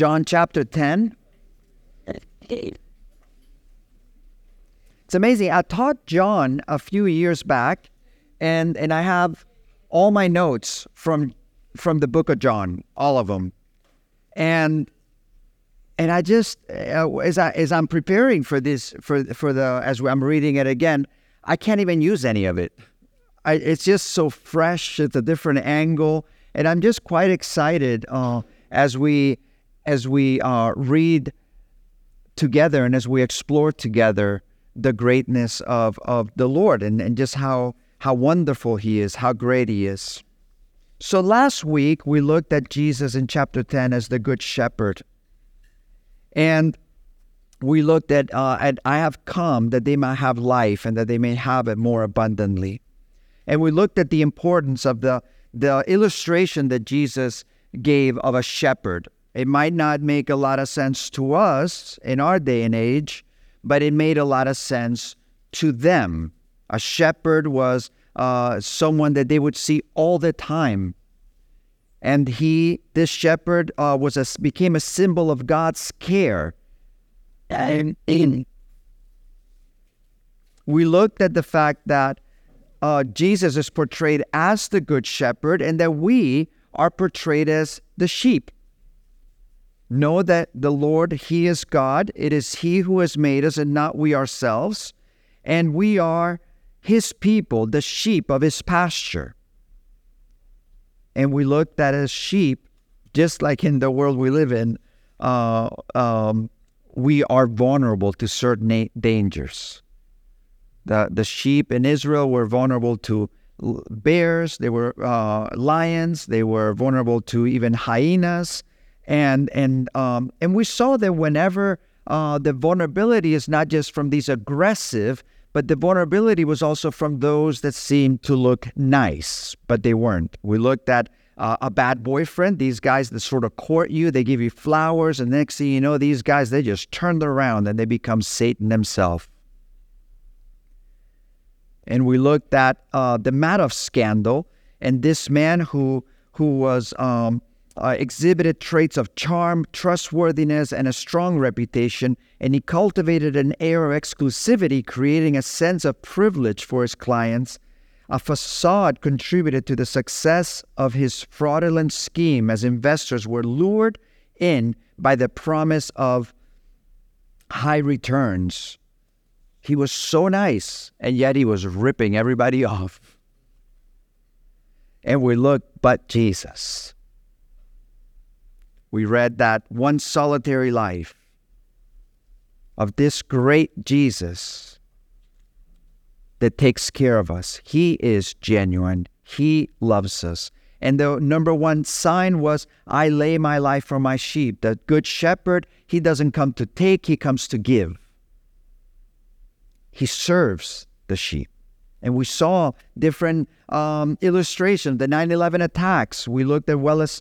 John chapter 10. It's amazing. I taught John a few years back, and, and I have all my notes from from the book of John, all of them. And and I just uh, as I as I'm preparing for this for for the as I'm reading it again, I can't even use any of it. I, it's just so fresh. It's a different angle, and I'm just quite excited uh, as we as we uh, read together and as we explore together the greatness of of the Lord and, and just how how wonderful He is, how great He is. So last week we looked at Jesus in chapter 10 as the Good Shepherd. And we looked at, uh, at I have come that they might have life and that they may have it more abundantly. And we looked at the importance of the, the illustration that Jesus gave of a shepherd. It might not make a lot of sense to us in our day and age, but it made a lot of sense to them. A shepherd was uh, someone that they would see all the time. And he, this shepherd, uh, was a, became a symbol of God's care. And we looked at the fact that uh, Jesus is portrayed as the good shepherd, and that we are portrayed as the sheep. Know that the Lord, He is God. It is He who has made us, and not we ourselves. And we are his people, the sheep of his pasture. And we looked at as sheep, just like in the world we live in, uh, um, we are vulnerable to certain dangers. The, the sheep in Israel were vulnerable to bears, they were uh, lions, they were vulnerable to even hyenas. And, and, um, and we saw that whenever uh, the vulnerability is not just from these aggressive, but the vulnerability was also from those that seemed to look nice, but they weren't. We looked at uh, a bad boyfriend, these guys that sort of court you, they give you flowers, and next thing you know, these guys, they just turn around and they become Satan himself. And we looked at uh, the Madoff scandal and this man who who was um, uh, exhibited traits of charm, trustworthiness, and a strong reputation, and he cultivated an air of exclusivity, creating a sense of privilege for his clients. A facade contributed to the success of his fraudulent scheme as investors were lured in by the promise of high returns. He was so nice, and yet he was ripping everybody off. And we look, but Jesus we read that one solitary life of this great Jesus that takes care of us. He is genuine, He loves us. And the number one sign was, I lay my life for my sheep. The good shepherd, he doesn't come to take, he comes to give. He serves the sheep. And we saw different um, illustrations, the 9 11 attacks. We looked at Welles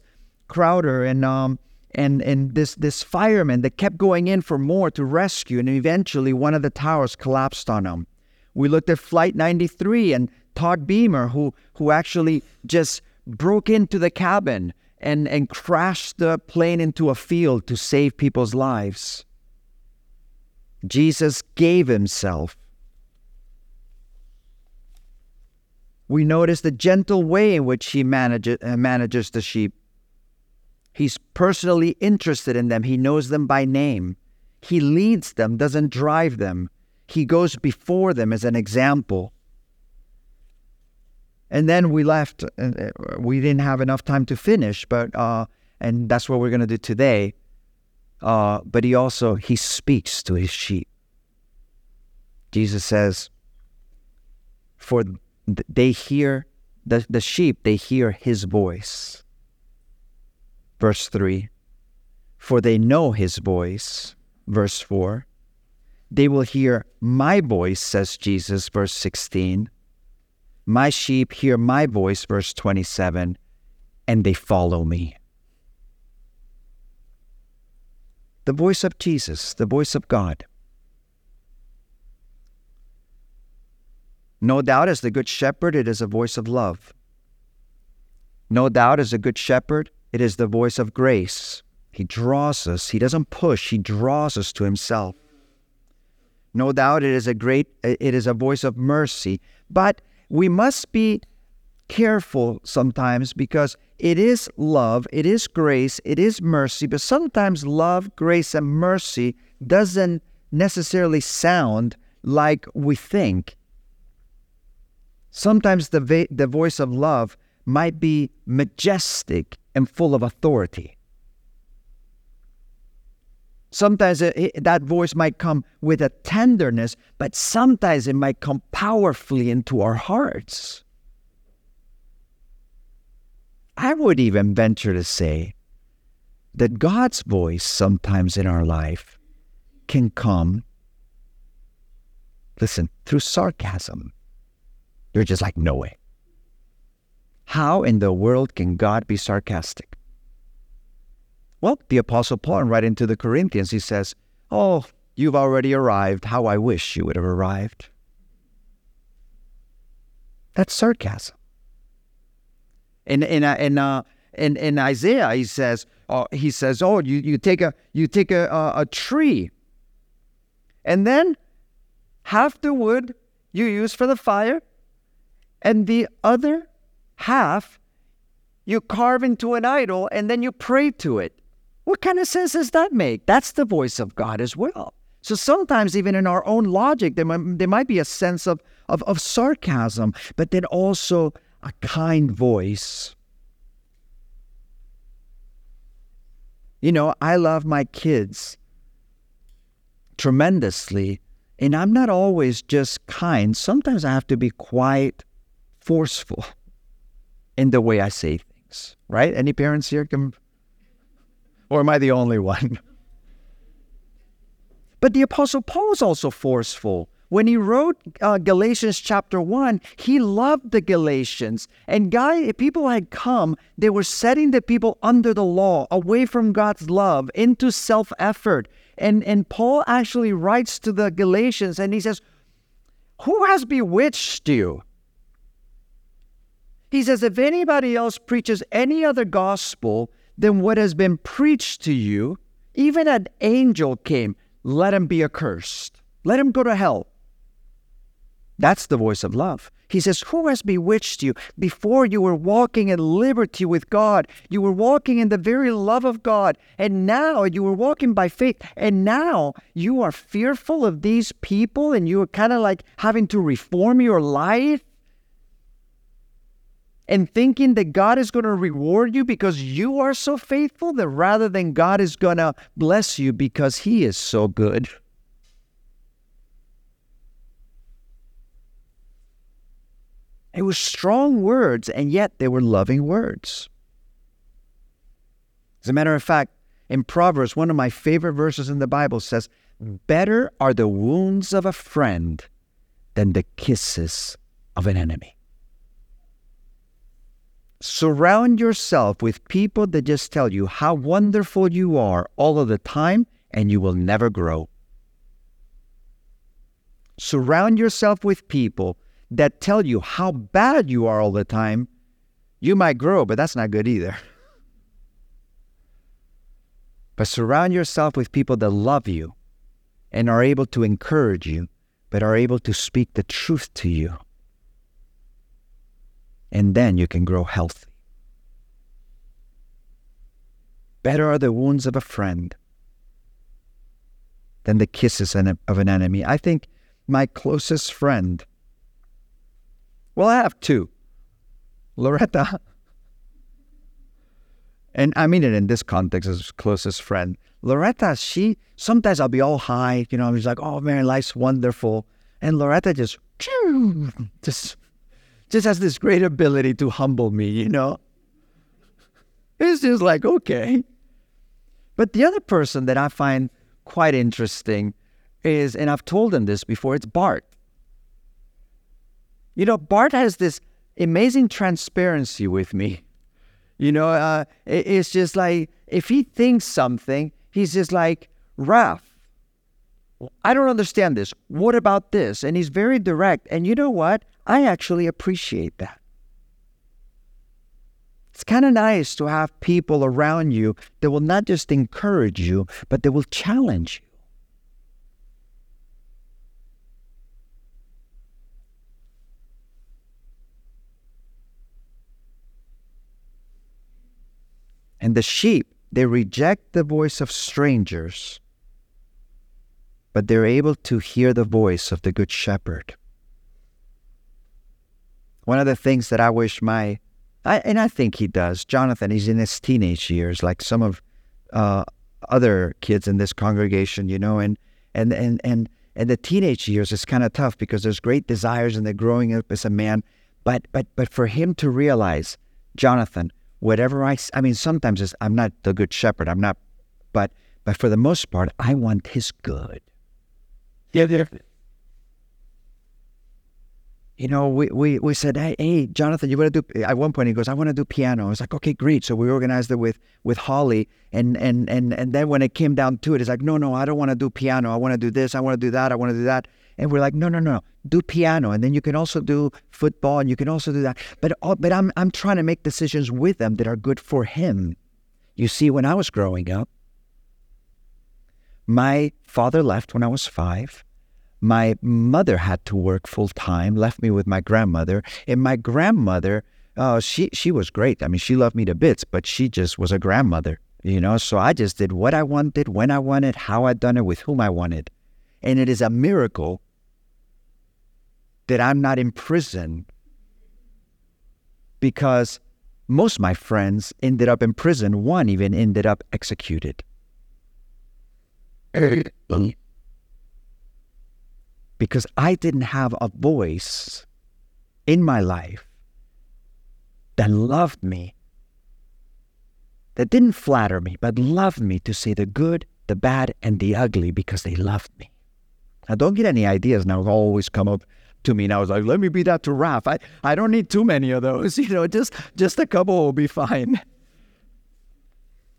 Crowther and um, and and this this fireman that kept going in for more to rescue, and eventually one of the towers collapsed on him. We looked at Flight 93 and Todd Beamer, who who actually just broke into the cabin and and crashed the plane into a field to save people's lives. Jesus gave himself. We notice the gentle way in which he manages, uh, manages the sheep. He's personally interested in them. He knows them by name. He leads them, doesn't drive them. He goes before them as an example. And then we left. Uh, we didn't have enough time to finish, but uh, and that's what we're going to do today. Uh, but he also he speaks to his sheep. Jesus says, "For they hear the the sheep; they hear his voice." Verse 3 For they know his voice. Verse 4 They will hear my voice, says Jesus. Verse 16 My sheep hear my voice. Verse 27 And they follow me. The voice of Jesus, the voice of God. No doubt, as the Good Shepherd, it is a voice of love. No doubt, as a Good Shepherd, it is the voice of grace. He draws us. He doesn't push, He draws us to Himself. No doubt it is a great, it is a voice of mercy, but we must be careful sometimes because it is love, it is grace, it is mercy, but sometimes love, grace, and mercy doesn't necessarily sound like we think. Sometimes the, va- the voice of love might be majestic and full of authority. Sometimes it, that voice might come with a tenderness, but sometimes it might come powerfully into our hearts. I would even venture to say that God's voice sometimes in our life can come, listen, through sarcasm. You're just like, no way. How in the world can God be sarcastic? Well, the Apostle Paul, right into the Corinthians, he says, Oh, you've already arrived. How I wish you would have arrived. That's sarcasm. In in uh, in uh, in, in Isaiah, he says, uh, he says, oh, you, you take a you take a, a, a tree, and then half the wood you use for the fire, and the other half you carve into an idol, and then you pray to it. What kind of sense does that make? That's the voice of God as well. So sometimes, even in our own logic, there might, there might be a sense of, of, of sarcasm, but then also a kind voice. You know, I love my kids tremendously, and I'm not always just kind. Sometimes I have to be quite forceful in the way I say things, right? Any parents here can, or am I the only one? But the Apostle Paul is also forceful. When he wrote uh, Galatians chapter 1, he loved the Galatians. And guy, people had come, they were setting the people under the law, away from God's love, into self effort. And, and Paul actually writes to the Galatians and he says, Who has bewitched you? He says, If anybody else preaches any other gospel than what has been preached to you, even an angel came, let him be accursed. Let him go to hell. That's the voice of love. He says, Who has bewitched you? Before you were walking in liberty with God, you were walking in the very love of God, and now you were walking by faith, and now you are fearful of these people, and you are kind of like having to reform your life and thinking that God is going to reward you because you are so faithful, that rather than God is going to bless you because He is so good. It was strong words, and yet they were loving words. As a matter of fact, in Proverbs, one of my favorite verses in the Bible says, Better are the wounds of a friend than the kisses of an enemy. Surround yourself with people that just tell you how wonderful you are all of the time, and you will never grow. Surround yourself with people that tell you how bad you are all the time, you might grow, but that's not good either. But surround yourself with people that love you and are able to encourage you, but are able to speak the truth to you. And then you can grow healthy. Better are the wounds of a friend than the kisses of an enemy. I think my closest friend well, I have two Loretta, and I mean it in this context as closest friend. Loretta, she sometimes I'll be all high, you know, I'm just like, oh man, life's wonderful. And Loretta just just just has this great ability to humble me, you know. It's just like, okay. But the other person that I find quite interesting is, and I've told him this before, it's Bart. You know, Bart has this amazing transparency with me. You know, uh, it's just like if he thinks something, he's just like, Raph, I don't understand this. What about this? And he's very direct. And you know what? I actually appreciate that. It's kind of nice to have people around you that will not just encourage you, but they will challenge you. And the sheep, they reject the voice of strangers, but they're able to hear the voice of the Good Shepherd. One of the things that I wish my, I, and I think he does, Jonathan, he's in his teenage years, like some of uh, other kids in this congregation, you know, and and and and and the teenage years is kind of tough because there's great desires and they're growing up as a man, but but but for him to realize, Jonathan, whatever I, I mean, sometimes I'm not the good shepherd. I'm not, but but for the most part, I want his good. Yeah, yeah. You know, we, we, we said, hey, hey, Jonathan, you want to do? At one point, he goes, I want to do piano. I was like, okay, great. So we organized it with with Holly, and and and and then when it came down to it, it's like, no, no, I don't want to do piano. I want to do this. I want to do that. I want to do that. And we're like, no, no, no, do piano, and then you can also do football, and you can also do that. But but I'm I'm trying to make decisions with them that are good for him. You see, when I was growing up, my father left when I was five. My mother had to work full time, left me with my grandmother, and my grandmother, oh, she she was great. I mean, she loved me to bits, but she just was a grandmother, you know. So I just did what I wanted, when I wanted, how I done it, with whom I wanted, and it is a miracle that I'm not in prison because most of my friends ended up in prison. One even ended up executed. Um, because I didn't have a voice in my life that loved me, that didn't flatter me, but loved me to see the good, the bad, and the ugly because they loved me. Now, don't get any ideas now. it Always come up to me. And I was like, let me be that to Raph. I, I don't need too many of those. You know, just just a couple will be fine.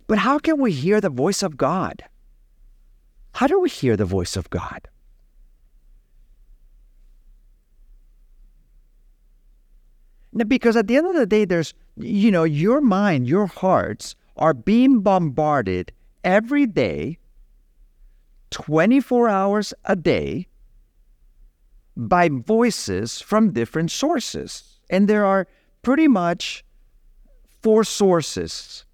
But how can we hear the voice of God? How do we hear the voice of God? Because at the end of the day, there's, you know, your mind, your hearts are being bombarded every day, 24 hours a day, by voices from different sources. And there are pretty much four sources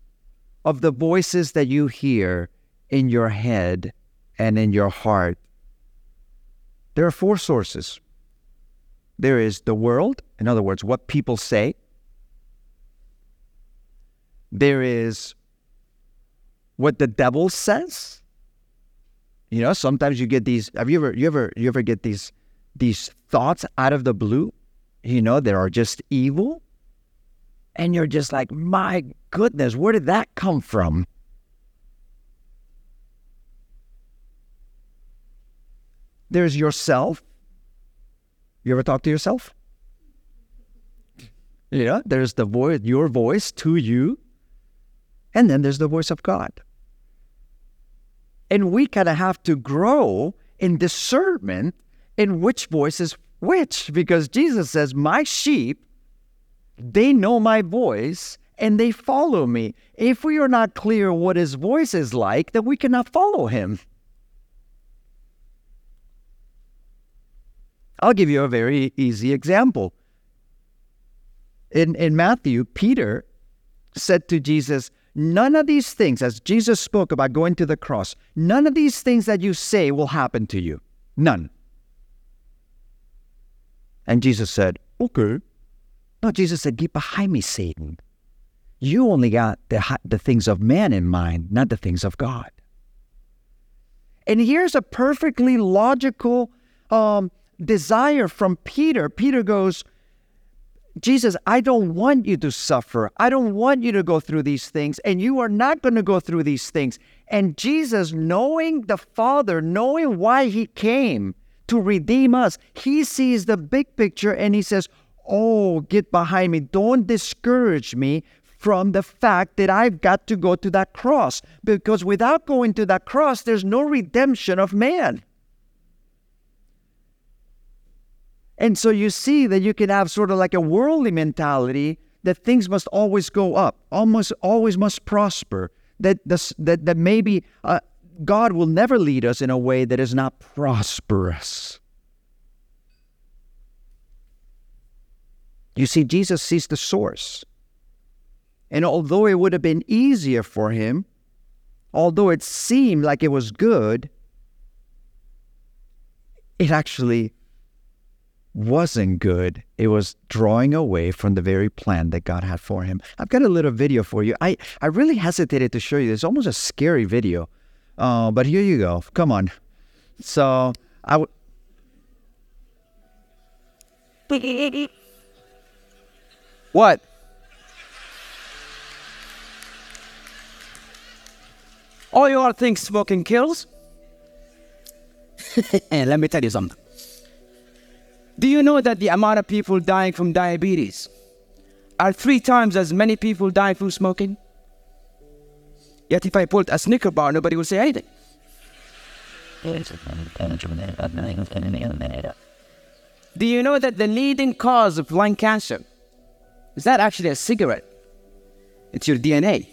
of the voices that you hear in your head and in your heart. There are four sources. There is the world, in other words, what people say. There is what the devil says. You know, sometimes you get these. Have you ever, you ever, you ever get these these thoughts out of the blue, you know, that are just evil. And you're just like, my goodness, where did that come from? There's yourself. You ever talk to yourself? Yeah, there's the voice, your voice to you. And then there's the voice of God. And we kind of have to grow in discernment in which voice is which because Jesus says, My sheep, they know my voice and they follow me. If we are not clear what his voice is like, then we cannot follow him. I'll give you a very easy example. In, in Matthew, Peter said to Jesus, None of these things, as Jesus spoke about going to the cross, none of these things that you say will happen to you. None. And Jesus said, Okay. No, Jesus said, Get behind me, Satan. You only got the, the things of man in mind, not the things of God. And here's a perfectly logical um, desire from Peter. Peter goes, Jesus, I don't want you to suffer. I don't want you to go through these things, and you are not going to go through these things. And Jesus, knowing the Father, knowing why he came, to redeem us. He sees the big picture and he says, Oh, get behind me. Don't discourage me from the fact that I've got to go to that cross. Because without going to that cross, there's no redemption of man. And so you see that you can have sort of like a worldly mentality that things must always go up, almost always must prosper, that, that, that maybe uh, God will never lead us in a way that is not prosperous. You see, Jesus sees the source. And although it would have been easier for him, although it seemed like it was good, it actually wasn't good. It was drawing away from the very plan that God had for him. I've got a little video for you. I, I really hesitated to show you. It's almost a scary video. Uh, but here you go. Come on. So I would. What? All you all think smoking kills? Let me tell you something. Do you know that the amount of people dying from diabetes are three times as many people dying from smoking? Yet if I pulled a Snicker bar, nobody would say anything. Do you know that the leading cause of lung cancer is not actually a cigarette? It's your DNA.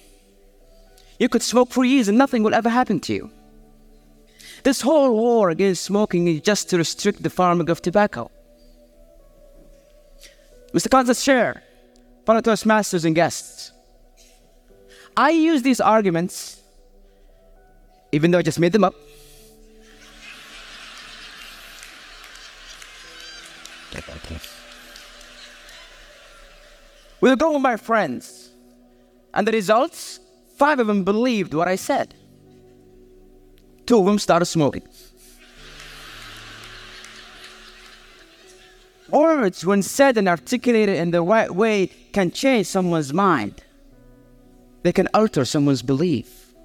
You could smoke for years and nothing will ever happen to you. This whole war against smoking is just to restrict the farming of tobacco. Mr. Contest Chair, fellow Toastmasters and guests, I use these arguments, even though I just made them up, with a group of my friends. And the results? Five of them believed what I said. Two of them started smoking. Words, when said and articulated in the right way, can change someone's mind. They can alter someone's belief.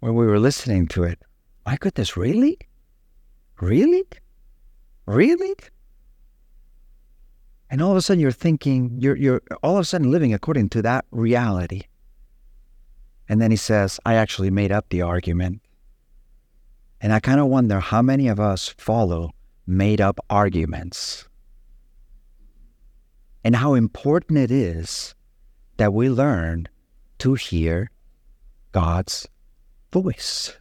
When we were listening to it, my goodness, really? Really? Really? And all of a sudden you're thinking, you're, you're all of a sudden living according to that reality. And then he says, I actually made up the argument. And I kind of wonder how many of us follow made up arguments and how important it is that we learn to hear God's voice,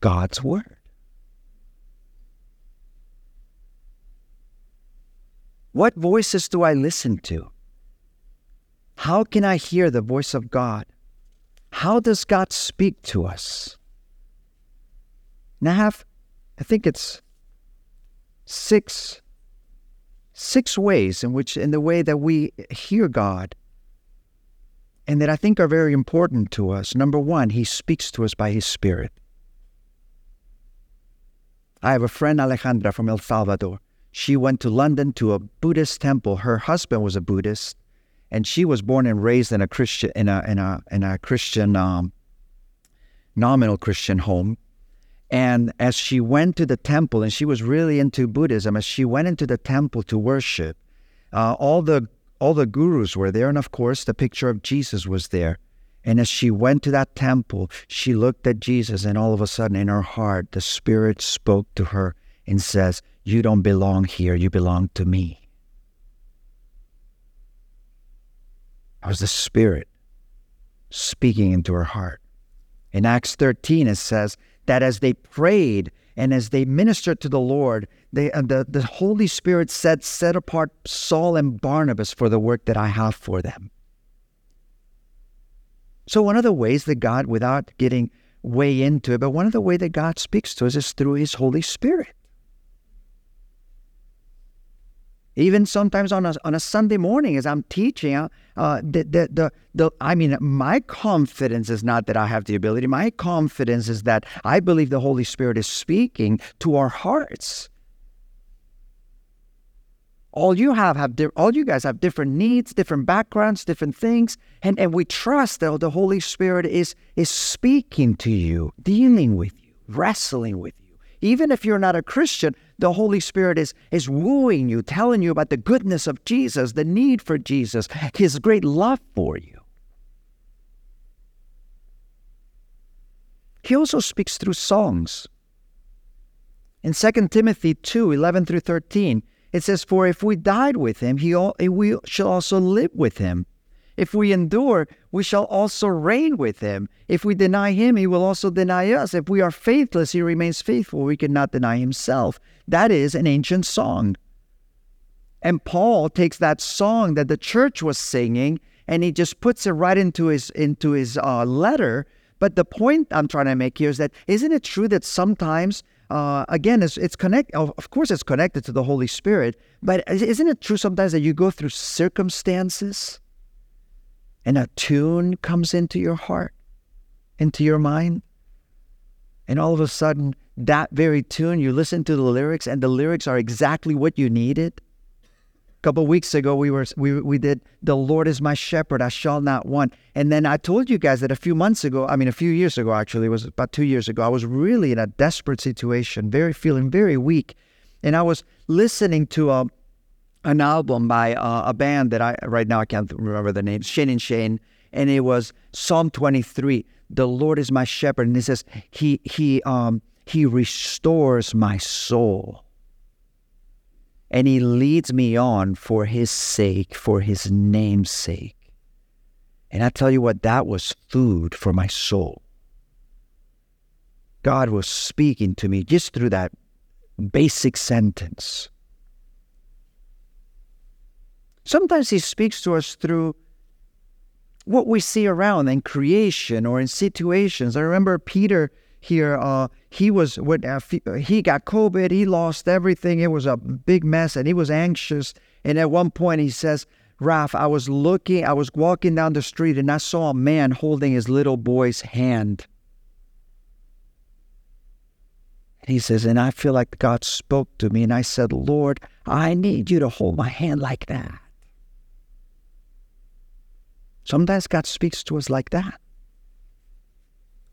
God's word. What voices do I listen to? How can I hear the voice of God? How does God speak to us? And I have, I think it's six, six ways in which, in the way that we hear God, and that I think are very important to us. Number one, He speaks to us by His Spirit. I have a friend, Alejandra, from El Salvador. She went to London to a Buddhist temple. Her husband was a Buddhist, and she was born and raised in a Christian in a in a in a Christian um, nominal Christian home. And as she went to the temple, and she was really into Buddhism, as she went into the temple to worship, uh, all the all the gurus were there, and of course the picture of Jesus was there. And as she went to that temple, she looked at Jesus, and all of a sudden, in her heart, the Spirit spoke to her and says, You don't belong here, you belong to me. It was the Spirit speaking into her heart. In Acts 13, it says that as they prayed and as they ministered to the Lord, they, uh, the, the Holy Spirit said, Set apart Saul and Barnabas for the work that I have for them. So, one of the ways that God, without getting way into it, but one of the ways that God speaks to us is through His Holy Spirit. Even sometimes on a, on a Sunday morning, as I'm teaching, uh, the, the, the, the, I mean, my confidence is not that I have the ability. My confidence is that I believe the Holy Spirit is speaking to our hearts. All you have have di- all you guys have different needs, different backgrounds, different things, and, and we trust that the Holy Spirit is is speaking to you, dealing with you, wrestling with you. Even if you're not a Christian, the Holy Spirit is, is wooing you, telling you about the goodness of Jesus, the need for Jesus, His great love for you. He also speaks through songs. In 2 Timothy 2 11 through 13, it says, For if we died with him, he we shall also live with him. If we endure, we shall also reign with him. If we deny him, he will also deny us. If we are faithless, he remains faithful. We cannot deny himself. That is an ancient song. And Paul takes that song that the church was singing and he just puts it right into his into his uh, letter. But the point I'm trying to make here is that isn't it true that sometimes uh, again, it's, it's connect. Of course, it's connected to the Holy Spirit. But isn't it true sometimes that you go through circumstances, and a tune comes into your heart, into your mind, and all of a sudden, that very tune, you listen to the lyrics, and the lyrics are exactly what you needed. A couple weeks ago we were we we did the Lord is my shepherd I shall not want. And then I told you guys that a few months ago I mean a few years ago actually it was about 2 years ago I was really in a desperate situation very feeling very weak. And I was listening to a an album by uh, a band that I right now I can't remember the name Shane and Shane and it was Psalm 23 the Lord is my shepherd and it says he he um he restores my soul and he leads me on for his sake, for his name's sake. And I tell you what, that was food for my soul. God was speaking to me just through that basic sentence. Sometimes he speaks to us through what we see around in creation or in situations. I remember Peter here. Uh, he was when uh, he got COVID. He lost everything. It was a big mess, and he was anxious. And at one point, he says, "Raf, I was looking. I was walking down the street, and I saw a man holding his little boy's hand." And he says, and I feel like God spoke to me, and I said, "Lord, I need you to hold my hand like that." Sometimes God speaks to us like that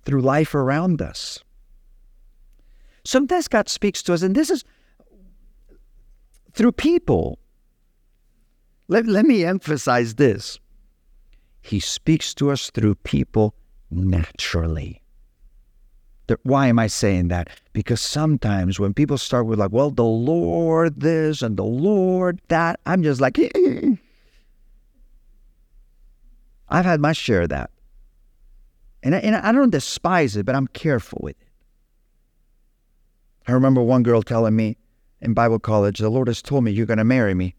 through life around us. Sometimes God speaks to us, and this is through people. Let, let me emphasize this He speaks to us through people naturally. Why am I saying that? Because sometimes when people start with, like, well, the Lord this and the Lord that, I'm just like, I've had my share of that. And I, and I don't despise it, but I'm careful with it. I remember one girl telling me in Bible college, the Lord has told me you're going to marry me.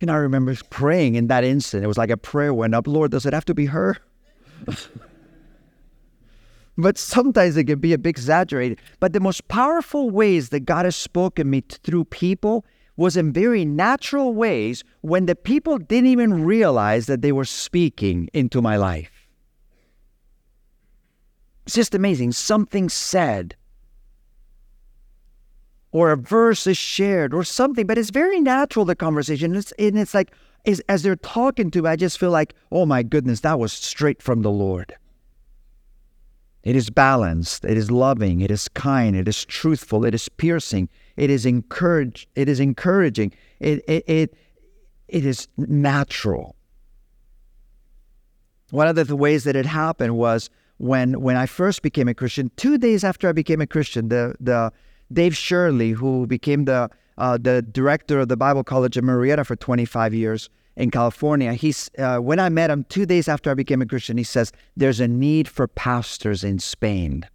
And I remember praying in that instant. It was like a prayer went up Lord, does it have to be her? but sometimes it can be a bit exaggerated. But the most powerful ways that God has spoken me through people was in very natural ways when the people didn't even realize that they were speaking into my life. It's just amazing. Something said, or a verse is shared, or something, but it's very natural, the conversation. It's, and it's like, as, as they're talking to me, I just feel like, oh my goodness, that was straight from the Lord. It is balanced, it is loving, it is kind, it is truthful, it is piercing, it is encourage, it is encouraging, it, it, it, it is natural. One of the ways that it happened was when when I first became a Christian. Two days after I became a Christian, the the Dave Shirley, who became the uh, the director of the Bible College in Murrieta for 25 years, in California. He's uh, when I met him two days after I became a Christian, he says there's a need for pastors in Spain.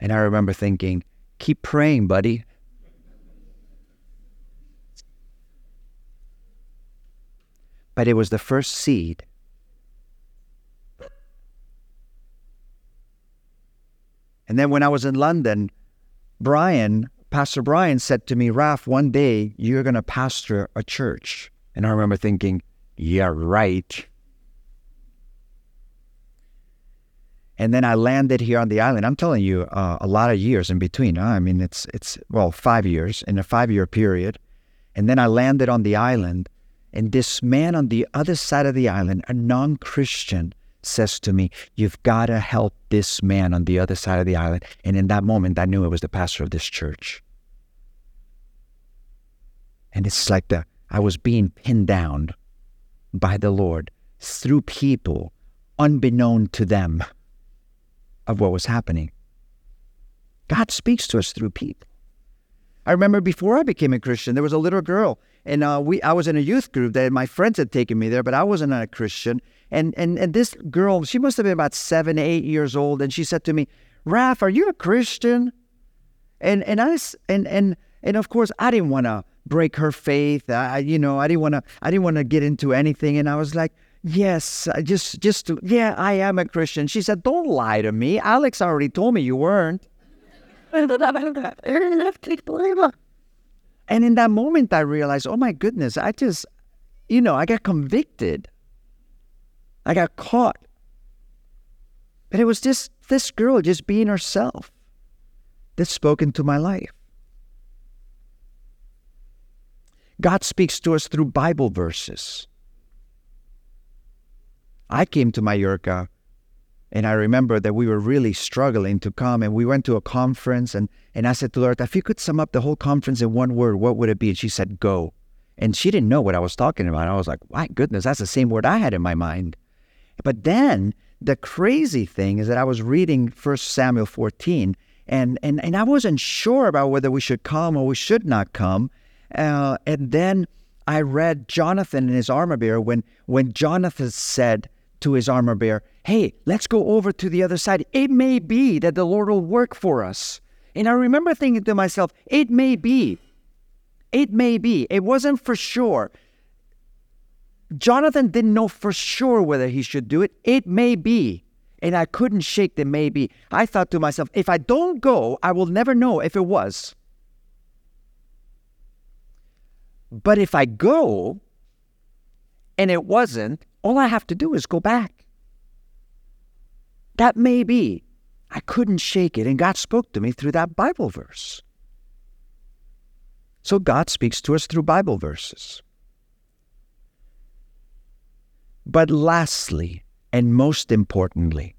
And I remember thinking, keep praying, buddy. But it was the first seed. And then when I was in London, Brian Pastor Brian said to me, Raf, one day you're going to pastor a church. And I remember thinking, yeah, right. And then I landed here on the island. I'm telling you, uh, a lot of years in between. Huh? I mean, it's it's well, five years in a five-year period. And then I landed on the island, and this man on the other side of the island, a non-Christian, says to me, You've got to help this man on the other side of the island. And in that moment, I knew it was the pastor of this church. And it's like the I was being pinned down by the Lord through people unbeknown to them of what was happening. God speaks to us through people. I remember before I became a Christian, there was a little girl, and uh, we I was in a youth group that my friends had taken me there, but I wasn't a Christian. And and and this girl, she must have been about seven, eight years old, and she said to me, "Raph, are you a Christian?" And and I and and and of course I didn't want to break her faith. I you know I didn't want to I didn't want to get into anything, and I was like, "Yes, I just just to, yeah, I am a Christian." She said, "Don't lie to me. Alex already told me you weren't." And in that moment, I realized, oh my goodness, I just, you know, I got convicted. I got caught. But it was just this girl just being herself that spoke into my life. God speaks to us through Bible verses. I came to Mallorca and I remember that we were really struggling to come and we went to a conference and, and I said to Lord, if you could sum up the whole conference in one word, what would it be? And she said, go. And she didn't know what I was talking about. I was like, my goodness, that's the same word I had in my mind. But then the crazy thing is that I was reading First Samuel 14 and, and, and I wasn't sure about whether we should come or we should not come. Uh, and then I read Jonathan and his armor bearer when, when Jonathan said, to his armor bearer, Hey, let's go over to the other side. It may be that the Lord will work for us. And I remember thinking to myself, It may be. It may be. It wasn't for sure. Jonathan didn't know for sure whether he should do it. It may be. And I couldn't shake the maybe. I thought to myself, if I don't go, I will never know if it was. But if I go and it wasn't, all I have to do is go back. That may be. I couldn't shake it, and God spoke to me through that Bible verse. So God speaks to us through Bible verses. But lastly, and most importantly,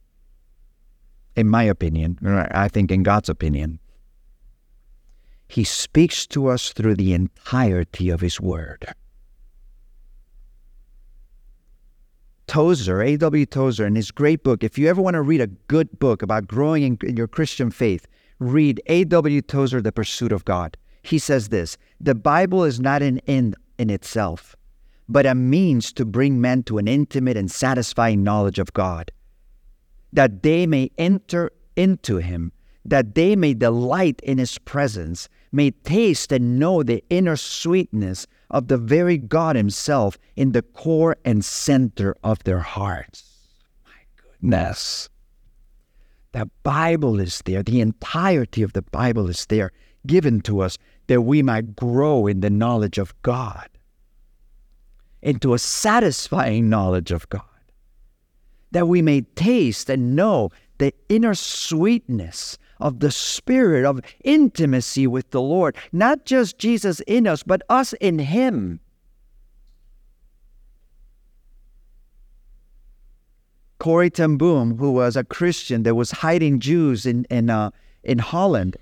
in my opinion, I think in God's opinion, He speaks to us through the entirety of His Word. Tozer, A.W. Tozer, in his great book, if you ever want to read a good book about growing in, in your Christian faith, read A.W. Tozer, The Pursuit of God. He says this The Bible is not an end in itself, but a means to bring men to an intimate and satisfying knowledge of God, that they may enter into Him, that they may delight in His presence, may taste and know the inner sweetness of the very God Himself in the core and center of their hearts. My goodness. The Bible is there, the entirety of the Bible is there, given to us that we might grow in the knowledge of God, into a satisfying knowledge of God, that we may taste and know the inner sweetness of the spirit of intimacy with the Lord. Not just Jesus in us, but us in Him. Corrie ten Boom, who was a Christian that was hiding Jews in in uh, in Holland,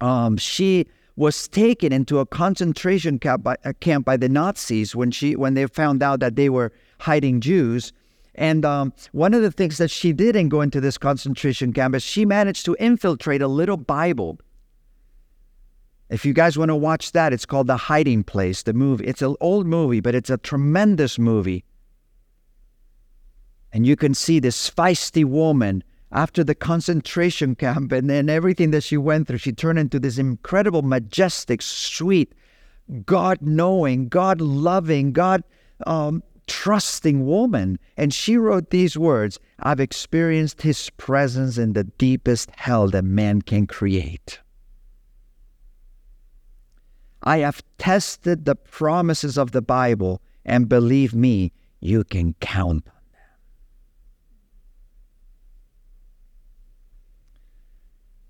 um, she was taken into a concentration camp by, uh, camp by the Nazis when she when they found out that they were hiding Jews. And um, one of the things that she did in going to this concentration camp is she managed to infiltrate a little Bible. If you guys want to watch that, it's called The Hiding Place, the movie. It's an old movie, but it's a tremendous movie. And you can see this feisty woman after the concentration camp and then everything that she went through. She turned into this incredible, majestic, sweet, God knowing, God loving, God um, trusting woman. And she wrote these words I've experienced his presence in the deepest hell that man can create. I have tested the promises of the Bible, and believe me, you can count on them.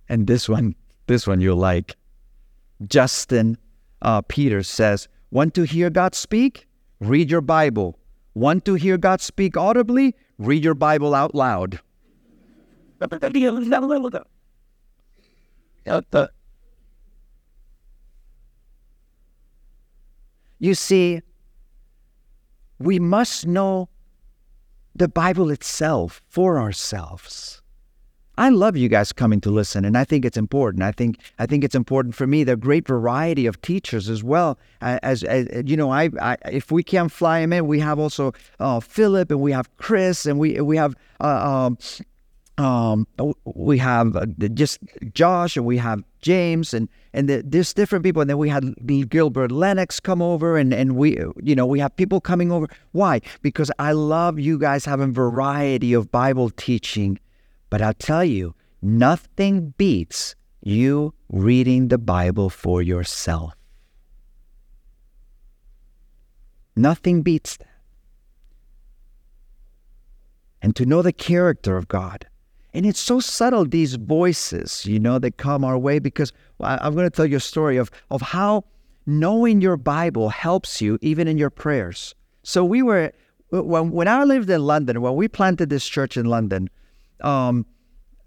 And this one, this one you'll like. Justin uh, Peters says, Want to hear God speak? Read your Bible. Want to hear God speak audibly? Read your Bible out loud. You see, we must know the Bible itself for ourselves. I love you guys coming to listen, and I think it's important. I think I think it's important for me. The great variety of teachers as well. As, as you know, I, I, if we can't fly them in, we have also uh, Philip, and we have Chris, and we we have uh, um, um, we have uh, just Josh, and we have James, and and the, there's different people. And then we had Gilbert Lennox come over, and and we you know we have people coming over. Why? Because I love you guys having variety of Bible teaching but I'll tell you, nothing beats you reading the Bible for yourself. Nothing beats that. And to know the character of God. And it's so subtle, these voices, you know, that come our way because I'm going to tell you a story of, of how knowing your Bible helps you even in your prayers. So we were, when, when I lived in London, when we planted this church in London, um,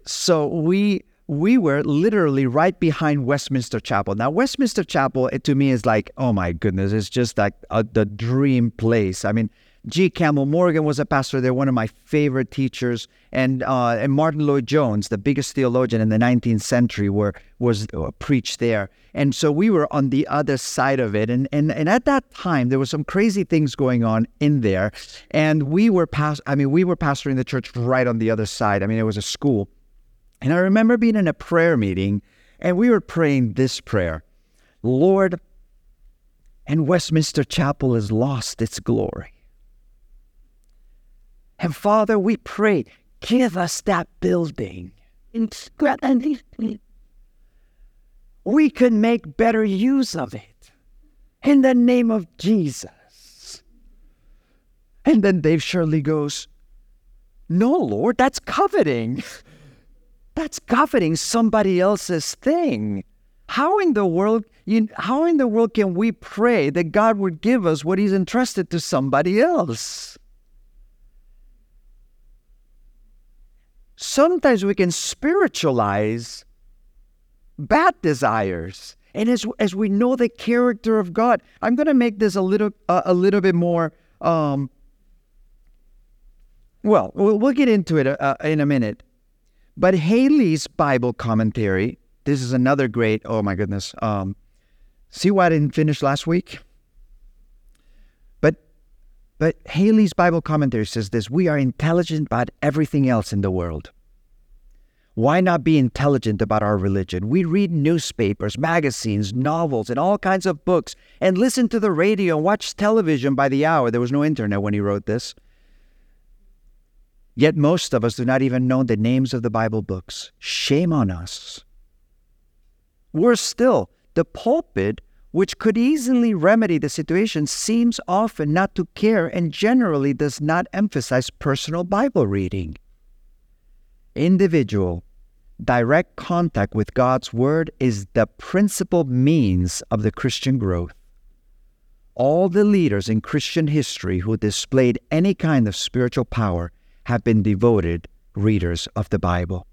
so we we were literally right behind Westminster Chapel. Now, Westminster Chapel it, to me is like, oh my goodness, it's just like a, the dream place. I mean, G. Campbell Morgan was a pastor there, one of my favorite teachers, and uh, and Martyn Lloyd-Jones, the biggest theologian in the 19th century, were was uh, preached there. And so we were on the other side of it, and and and at that time there were some crazy things going on in there, and we were past. I mean, we were pastoring the church right on the other side. I mean, it was a school, and I remember being in a prayer meeting, and we were praying this prayer, Lord. And Westminster Chapel has lost its glory. And Father, we pray, give us that building. We can make better use of it in the name of Jesus. And then Dave Shirley goes, No, Lord, that's coveting. That's coveting somebody else's thing. How in the world you, how in the world can we pray that God would give us what he's entrusted to somebody else? Sometimes we can spiritualize bad desires. And as, as we know the character of God, I'm going to make this a little uh, a little bit more. Um, well, we'll get into it uh, in a minute. But Halley's Bible commentary. This is another great. Oh my goodness. Um, see why I didn't finish last week. But Halley's Bible commentary says this: We are intelligent about everything else in the world. Why not be intelligent about our religion? We read newspapers, magazines, novels, and all kinds of books, and listen to the radio and watch television by the hour. There was no internet when he wrote this. Yet most of us do not even know the names of the Bible books. Shame on us. Worse still, the pulpit, which could easily remedy the situation, seems often not to care and generally does not emphasize personal Bible reading. Individual, direct contact with God's Word is the principal means of the Christian growth. All the leaders in Christian history who displayed any kind of spiritual power have been devoted readers of the Bible.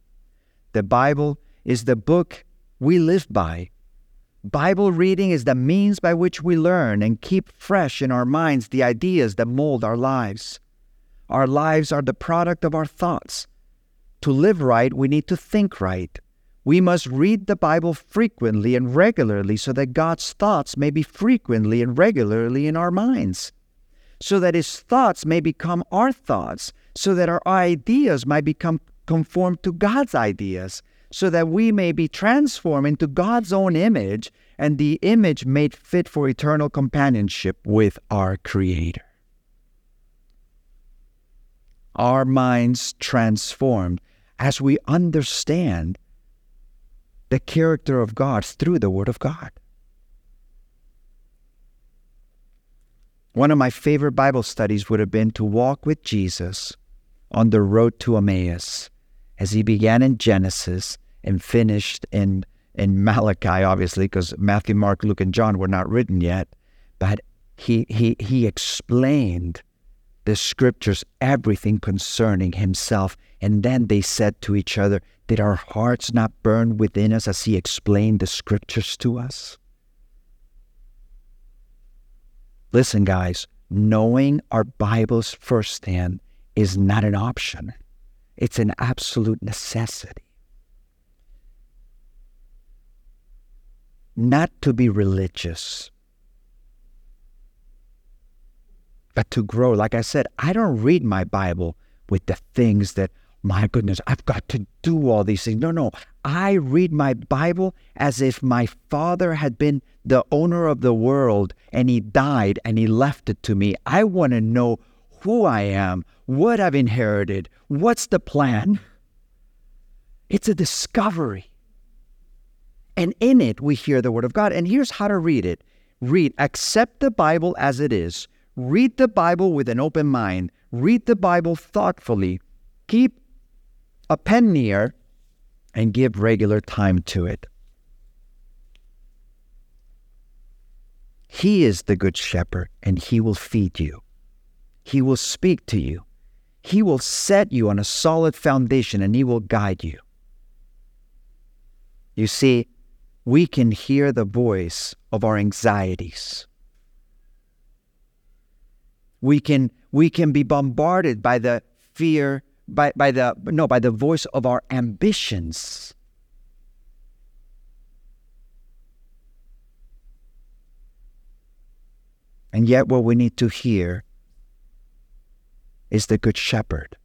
The Bible is the book we live by. Bible reading is the means by which we learn and keep fresh in our minds the ideas that mold our lives. Our lives are the product of our thoughts to live right, we need to think right. We must read the Bible frequently and regularly so that God's thoughts may be frequently and regularly in our minds, so that His thoughts may become our thoughts, so that our ideas might become conformed to God's ideas, so that we may be transformed into God's own image and the image made fit for eternal companionship with our Creator. Our minds transformed as we understand the character of God through the Word of God. One of my favorite Bible studies would have been to walk with Jesus on the road to Emmaus as he began in Genesis and finished in, in Malachi, obviously, because Matthew, Mark, Luke, and John were not written yet. But he, he, he explained the scriptures everything concerning himself. And then they said to each other, Did our hearts not burn within us as he explained the scriptures to us? Listen, guys, knowing our Bibles firsthand is not an option, it's an absolute necessity. Not to be religious, but to grow. Like I said, I don't read my Bible with the things that, my goodness, I've got to do all these things. No, no. I read my Bible as if my father had been the owner of the world and he died and he left it to me. I want to know who I am, what I've inherited, what's the plan. It's a discovery. And in it, we hear the Word of God. And here's how to read it read, accept the Bible as it is Read the Bible with an open mind. Read the Bible thoughtfully. Keep a pen near and give regular time to it. He is the good shepherd and he will feed you. He will speak to you. He will set you on a solid foundation and he will guide you. You see, we can hear the voice of our anxieties. We can we can be bombarded by the fear by, by the no by the voice of our ambitions. And yet what we need to hear is the good shepherd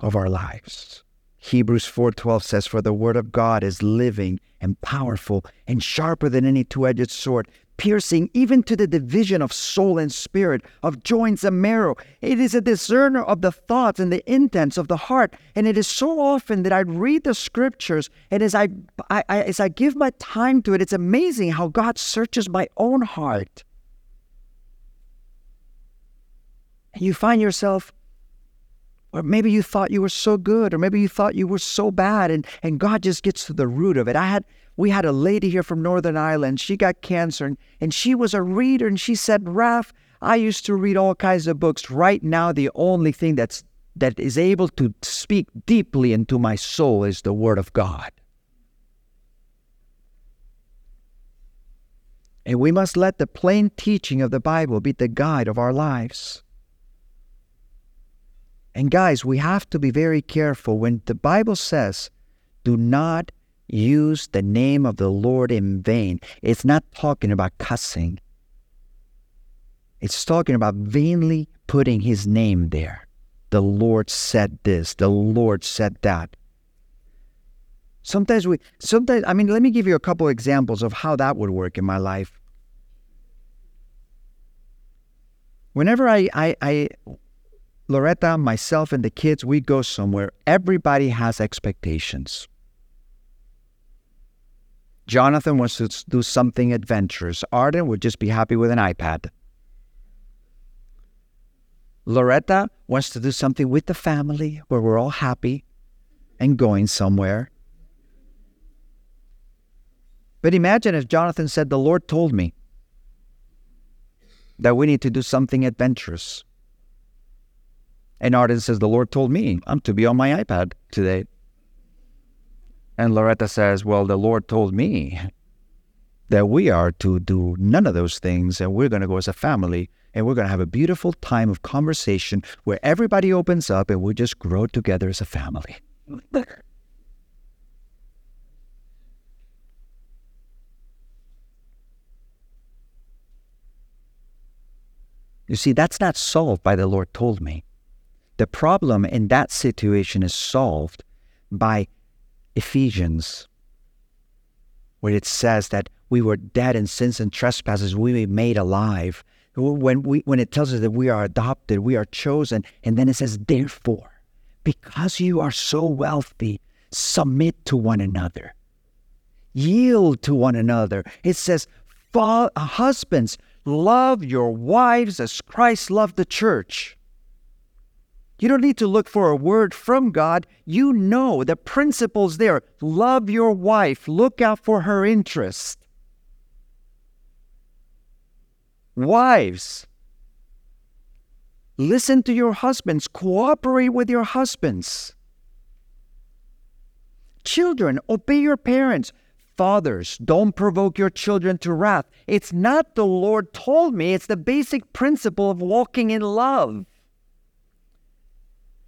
of our lives hebrews 4.12 says for the word of god is living and powerful and sharper than any two-edged sword piercing even to the division of soul and spirit, of joints and marrow. It is a discerner of the thoughts and the intents of the heart. And it is so often that I read the scriptures, and as I, I, I as I give my time to it, it's amazing how God searches my own heart. And you find yourself or maybe you thought you were so good, or maybe you thought you were so bad, and, and God just gets to the root of it. I had we had a lady here from Northern Ireland. She got cancer, and, and she was a reader, and she said, Raf, I used to read all kinds of books. Right now, the only thing that's that is able to speak deeply into my soul is the Word of God. And we must let the plain teaching of the Bible be the guide of our lives. And guys, we have to be very careful when the Bible says, do not use the name of the Lord in vain. It's not talking about cussing, it's talking about vainly putting his name there. The Lord said this, the Lord said that. Sometimes we, sometimes, I mean, let me give you a couple examples of how that would work in my life. Whenever I, I, I Loretta, myself, and the kids, we go somewhere, everybody has expectations. Jonathan wants to do something adventurous. Arden would just be happy with an iPad. Loretta wants to do something with the family where we're all happy and going somewhere. But imagine if Jonathan said, The Lord told me that we need to do something adventurous. And Arden says, The Lord told me I'm to be on my iPad today. And Loretta says, Well, the Lord told me that we are to do none of those things and we're going to go as a family and we're going to have a beautiful time of conversation where everybody opens up and we just grow together as a family. You see, that's not solved by the Lord told me. The problem in that situation is solved by Ephesians, where it says that we were dead in sins and trespasses, we were made alive. When, we, when it tells us that we are adopted, we are chosen, and then it says, therefore, because you are so wealthy, submit to one another, yield to one another. It says, husbands, love your wives as Christ loved the church. You don't need to look for a word from God. You know the principles there. Love your wife, look out for her interest. Wives, listen to your husbands, cooperate with your husbands. Children, obey your parents. Fathers, don't provoke your children to wrath. It's not the Lord told me, it's the basic principle of walking in love.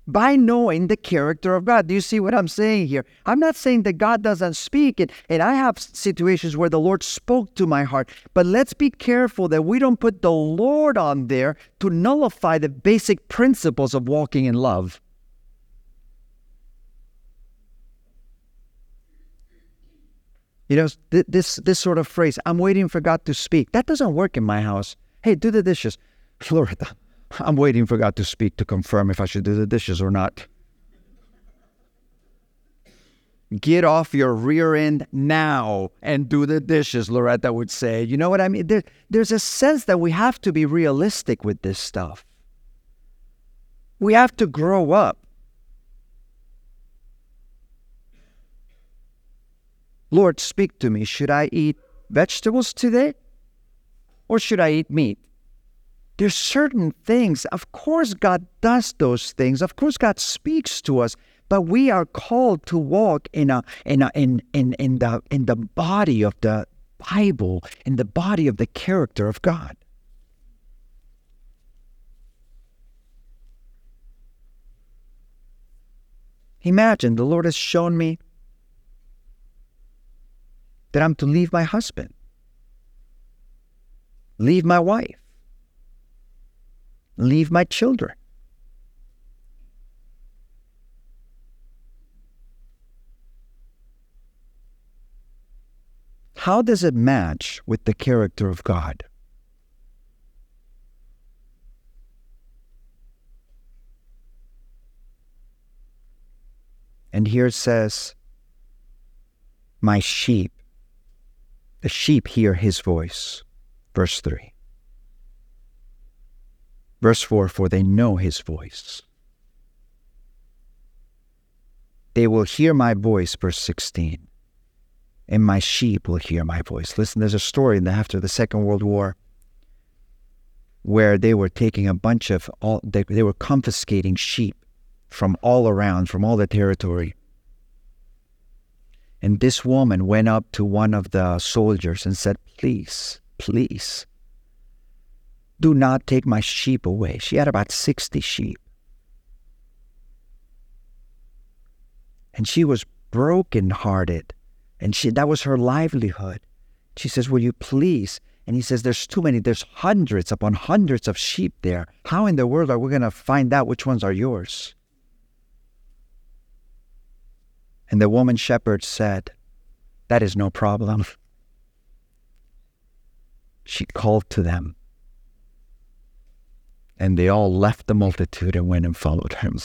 By knowing the character of God. Do you see what I'm saying here? I'm not saying that God doesn't speak, and, and I have situations where the Lord spoke to my heart, but let's be careful that we don't put the Lord on there to nullify the basic principles of walking in love. You know, th- this this sort of phrase, I'm waiting for God to speak. That doesn't work in my house. Hey, do the dishes. Florida, I'm waiting for God to speak to confirm if I should do the dishes or not. Get off your rear end now and do the dishes, Loretta would say. You know what I mean? There, there's a sense that we have to be realistic with this stuff. We have to grow up. Lord, speak to me. Should I eat vegetables today or should I eat meat? There's certain things. Of course, God does those things. Of course, God speaks to us, but we are called to walk in a in a in in, in the in the body of the Bible, in the body of the character of God. Imagine the Lord has shown me that I'm to leave my husband, leave my wife, leave my children. How does it match with the character of God? And here it says, My sheep the sheep hear his voice. Verse 3. Verse 4 For they know his voice. They will hear my voice, verse 16, and my sheep will hear my voice. Listen, there's a story after the Second World War where they were taking a bunch of all they, they were confiscating sheep from all around, from all the territory. And this woman went up to one of the soldiers and said, Please, please, do not take my sheep away. She had about 60 sheep. And she was broken-hearted, and she that was her livelihood. She says, Will you please? And he says, There's too many, there's hundreds upon hundreds of sheep there. How in the world are we going to find out which ones are yours? And the woman shepherd said, That is no problem. She called to them. And they all left the multitude and went and followed him.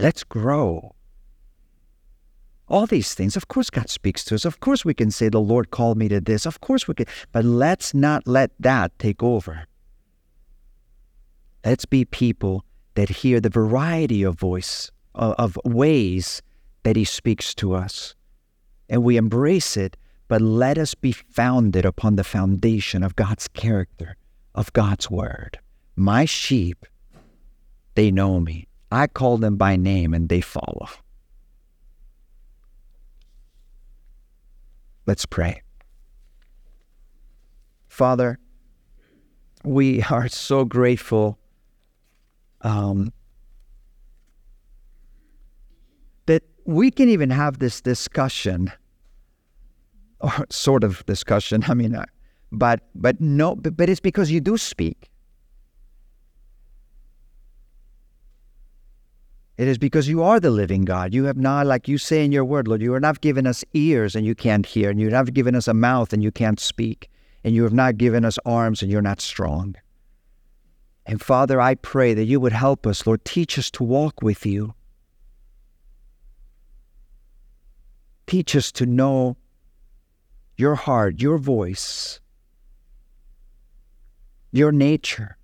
Let's grow. All these things, of course, God speaks to us. Of course, we can say, The Lord called me to this. Of course, we can. But let's not let that take over. Let's be people that hear the variety of voice, uh, of ways that He speaks to us. And we embrace it, but let us be founded upon the foundation of God's character, of God's word. My sheep, they know me. I call them by name and they follow. Let's pray. Father, we are so grateful um, that we can even have this discussion or sort of discussion i mean uh, but but no but, but it's because you do speak. It is because you are the living god. You have not like you say in your word lord you have not given us ears and you can't hear and you have not given us a mouth and you can't speak and you have not given us arms and you're not strong. And Father, I pray that you would help us, Lord, teach us to walk with you. Teach us to know your heart, your voice, your nature.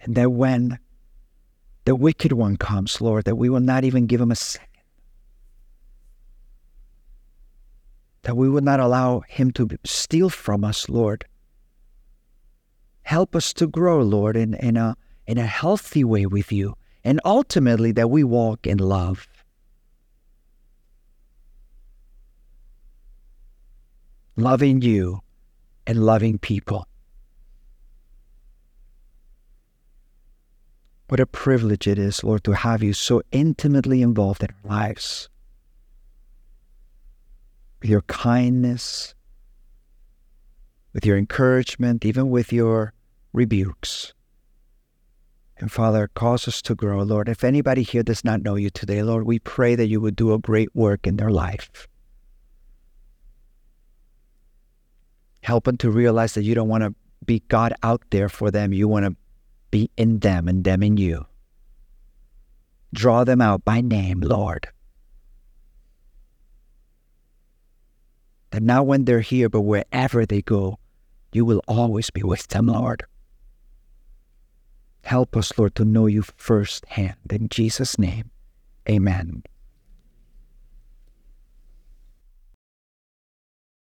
And that when the wicked one comes, Lord, that we will not even give him a second. That we will not allow him to steal from us, Lord Help us to grow, Lord, in, in, a, in a healthy way with you, and ultimately that we walk in love. Loving you and loving people. What a privilege it is, Lord, to have you so intimately involved in our lives. With your kindness, with your encouragement, even with your rebukes. And Father, cause us to grow, Lord. If anybody here does not know you today, Lord, we pray that you would do a great work in their life. Help them to realize that you don't want to be God out there for them. You want to be in them and them in you. Draw them out by name, Lord. That not when they're here, but wherever they go, you will always be with them, Lord. Help us, Lord, to know you firsthand. In Jesus' name, amen.